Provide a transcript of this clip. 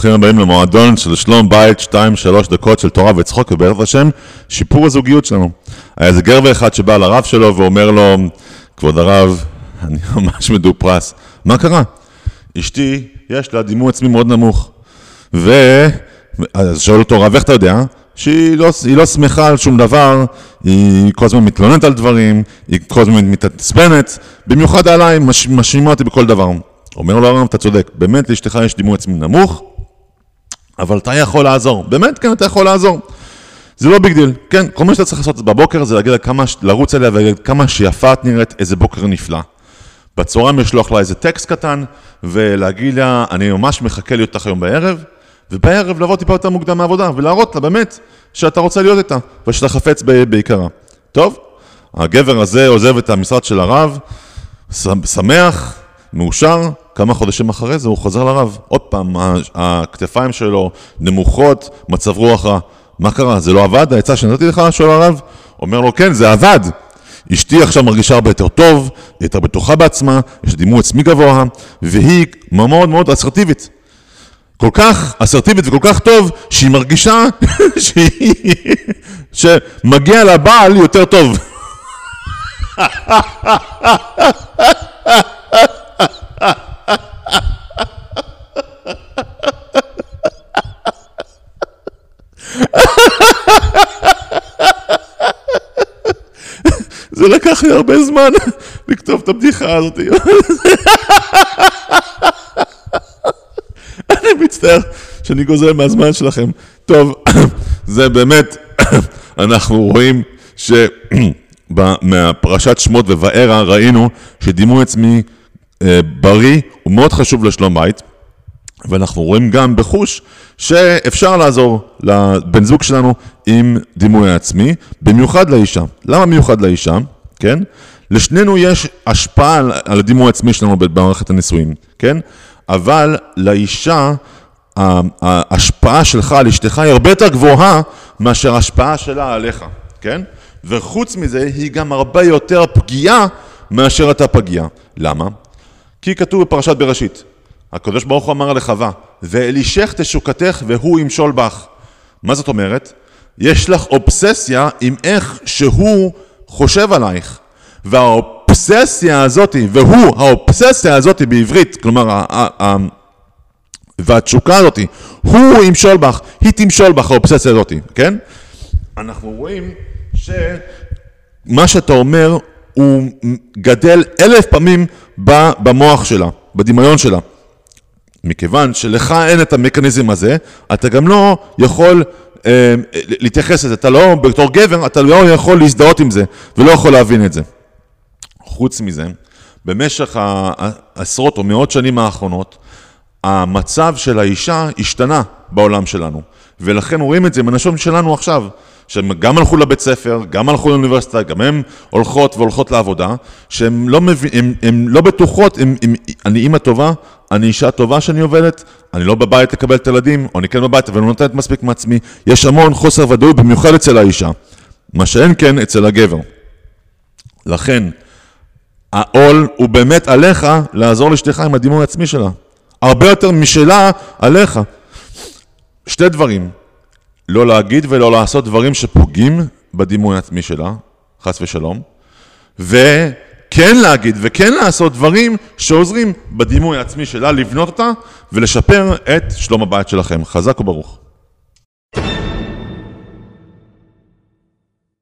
ברוכים הבאים למועדון של שלום בית, 2-3 דקות של תורה וצחוק, ובעזרת השם, שיפור הזוגיות שלנו. היה איזה גרבר אחד שבא לרב שלו ואומר לו, כבוד הרב, אני ממש מדופרס. מה קרה? אשתי, יש לה דימוי עצמי מאוד נמוך. ו... אז שואל אותו, רב, איך אתה יודע? שהיא לא, לא שמחה על שום דבר, היא כל הזמן מתלוננת על דברים, היא כל הזמן מתעצבנת, במיוחד עליי, מאשימה אותי בכל דבר. אומר לו הרב, אתה צודק, באמת לאשתך יש דימוי עצמי נמוך, אבל אתה יכול לעזור. באמת, כן, אתה יכול לעזור. זה לא big deal, כן, כל מה שאתה צריך לעשות בבוקר זה להגיד לה כמה, לרוץ אליה ולהגיד כמה שיפה את נראית, איזה בוקר נפלא. בצהריים לשלוח לה איזה טקסט קטן, ולהגיד לה, אני ממש מחכה להיות איתך היום בערב, ובערב לבוא טיפה יותר מוקדם מהעבודה, ולהראות לה באמת שאתה רוצה להיות איתה, ושאתה חפץ ביקרה. טוב, הגבר הזה עוזב את המשרד של הרב, שמח, מאושר, כמה חודשים אחרי זה הוא חוזר לרב. עוד פעם, הכתפיים שלו נמוכות, מצב רוח רע. מה קרה? זה לא עבד? העצה שנתתי לך? שואל הרב. אומר לו, כן, זה עבד. אשתי עכשיו מרגישה הרבה יותר טוב, היא יותר בטוחה בעצמה, יש דימוי עצמי גבוה, והיא מאוד מאוד אסרטיבית. כל כך אסרטיבית וכל כך טוב, שהיא מרגישה שהיא... שמגיע לבעל יותר טוב. זה לקח לי הרבה זמן לכתוב את הבדיחה הזאת. אני מצטער שאני גוזל מהזמן שלכם. טוב, זה באמת, אנחנו רואים שמהפרשת שמות ובערה ראינו שדימוי עצמי אה, בריא הוא מאוד חשוב לשלום בית. ואנחנו רואים גם בחוש שאפשר לעזור לבן זוג שלנו עם דימוי העצמי, במיוחד לאישה. למה מיוחד לאישה? כן? לשנינו יש השפעה על הדימוי העצמי שלנו במערכת הנישואים, כן? אבל לאישה, ההשפעה שלך על אשתך היא הרבה יותר גבוהה מאשר ההשפעה שלה עליך, כן? וחוץ מזה, היא גם הרבה יותר פגיעה מאשר אתה פגיע. למה? כי כתוב בפרשת בראשית, הקדוש ברוך הוא אמר לחווה, ואלישך תשוקתך והוא ימשול בך. מה זאת אומרת? יש לך אובססיה עם איך שהוא חושב עלייך. והאובססיה הזאת, והוא, האובססיה הזאת בעברית, כלומר, והתשוקה הזאת, הוא ימשול בך, היא תמשול בך, האובססיה הזאת, כן? אנחנו רואים שמה שאתה אומר הוא גדל אלף פעמים במוח שלה, בדמיון שלה. מכיוון שלך אין את המכניזם הזה, אתה גם לא יכול אה, להתייחס לזה. אתה לא, בתור גבר, אתה לא יכול להזדהות עם זה, ולא יכול להבין את זה. חוץ מזה, במשך העשרות או מאות שנים האחרונות, המצב של האישה השתנה בעולם שלנו. ולכן רואים את זה עם הנשים שלנו עכשיו. שהם גם הלכו לבית ספר, גם הלכו לאוניברסיטה, גם הן הולכות והולכות לעבודה, שהן לא, מבין, לא בטוחות, הם, הם, אני אימא טובה, אני אישה טובה שאני עובדת, אני לא בבית לקבל את הילדים, או אני כן בבית, אבל אני לא נותנת מספיק מעצמי. יש המון חוסר ודאות, במיוחד אצל האישה. מה שאין כן אצל הגבר. לכן, העול הוא באמת עליך לעזור לאשתך עם הדימוי העצמי שלה. הרבה יותר משלה עליך. שתי דברים, לא להגיד ולא לעשות דברים שפוגעים בדימוי העצמי שלה, חס ושלום, וכן להגיד וכן לעשות דברים שעוזרים בדימוי העצמי שלה, לבנות אותה ולשפר את שלום הבית שלכם. חזק וברוך.